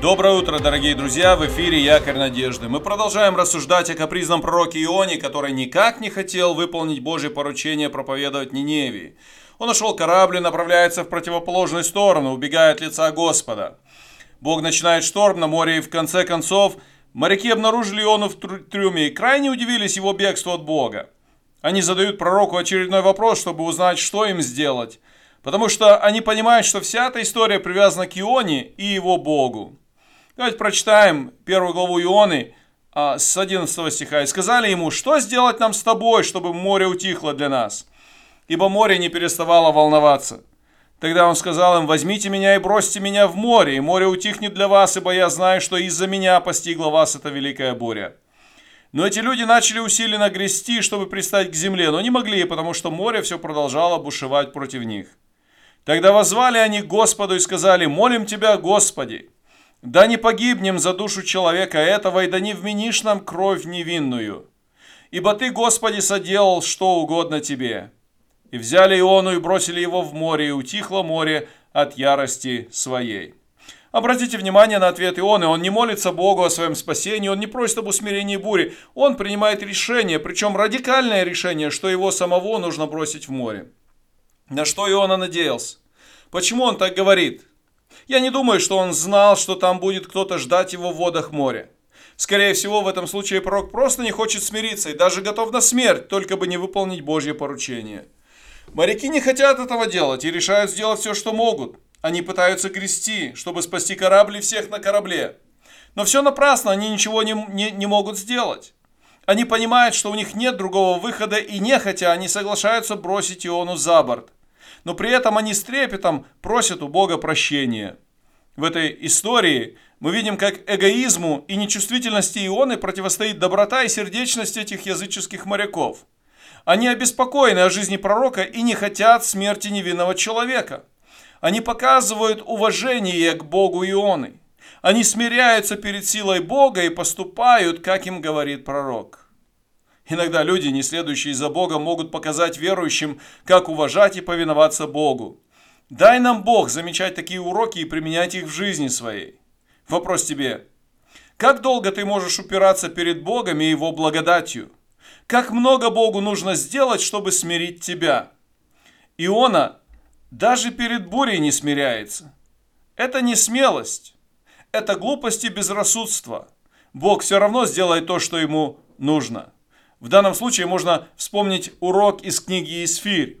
Доброе утро, дорогие друзья! В эфире Якорь Надежды. Мы продолжаем рассуждать о капризном пророке Ионе, который никак не хотел выполнить Божье поручение проповедовать Ниневии. Он нашел корабль и направляется в противоположную сторону, убегая от лица Господа. Бог начинает шторм на море, и в конце концов моряки обнаружили Иону в трюме и крайне удивились его бегству от Бога. Они задают пророку очередной вопрос, чтобы узнать, что им сделать. Потому что они понимают, что вся эта история привязана к Ионе и его Богу. Давайте прочитаем первую главу Ионы а, с 11 стиха. «И сказали ему, что сделать нам с тобой, чтобы море утихло для нас? Ибо море не переставало волноваться». Тогда он сказал им, возьмите меня и бросьте меня в море, и море утихнет для вас, ибо я знаю, что из-за меня постигла вас эта великая буря. Но эти люди начали усиленно грести, чтобы пристать к земле, но не могли, потому что море все продолжало бушевать против них. Тогда возвали они к Господу и сказали, молим Тебя, Господи, да не погибнем за душу человека этого, и да не вменишь нам кровь невинную. Ибо Ты, Господи, соделал что угодно Тебе. И взяли Иону и бросили его в море, и утихло море от ярости своей. Обратите внимание на ответ Ионы. Он не молится Богу о своем спасении, он не просит об усмирении бури. Он принимает решение, причем радикальное решение, что его самого нужно бросить в море. На что Иона надеялся? Почему он так говорит? Я не думаю, что он знал, что там будет кто-то ждать его в водах моря. Скорее всего, в этом случае пророк просто не хочет смириться и даже готов на смерть, только бы не выполнить Божье поручение. Моряки не хотят этого делать и решают сделать все, что могут. Они пытаются грести, чтобы спасти корабль и всех на корабле. Но все напрасно, они ничего не, не, не могут сделать. Они понимают, что у них нет другого выхода, и нехотя они соглашаются бросить Иону за борт но при этом они с трепетом просят у Бога прощения. В этой истории мы видим, как эгоизму и нечувствительности Ионы противостоит доброта и сердечность этих языческих моряков. Они обеспокоены о жизни пророка и не хотят смерти невинного человека. Они показывают уважение к Богу Ионы. Они смиряются перед силой Бога и поступают, как им говорит пророк. Иногда люди, не следующие за Богом, могут показать верующим, как уважать и повиноваться Богу. Дай нам Бог замечать такие уроки и применять их в жизни своей. Вопрос тебе. Как долго ты можешь упираться перед Богом и Его благодатью? Как много Богу нужно сделать, чтобы смирить тебя? Иона даже перед бурей не смиряется. Это не смелость. Это глупость и безрассудство. Бог все равно сделает то, что ему нужно. В данном случае можно вспомнить урок из книги Исфирь.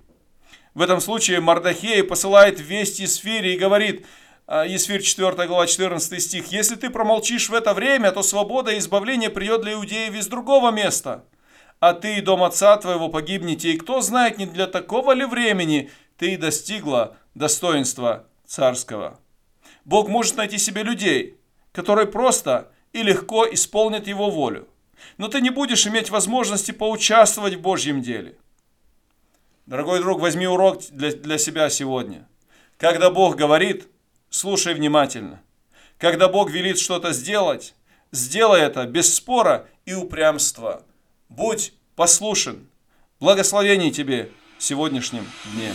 В этом случае Мардахей посылает весть Исфире и говорит, Исфирь 4 глава 14 стих, «Если ты промолчишь в это время, то свобода и избавление придет для иудеев из другого места. А ты и дом отца твоего погибнете, и кто знает, не для такого ли времени ты достигла достоинства царского». Бог может найти себе людей, которые просто и легко исполнят Его волю но ты не будешь иметь возможности поучаствовать в Божьем деле. Дорогой друг, возьми урок для, для себя сегодня. Когда Бог говорит, слушай внимательно. Когда Бог велит что-то сделать, сделай это без спора и упрямства. Будь послушен. Благословений тебе в сегодняшнем дне.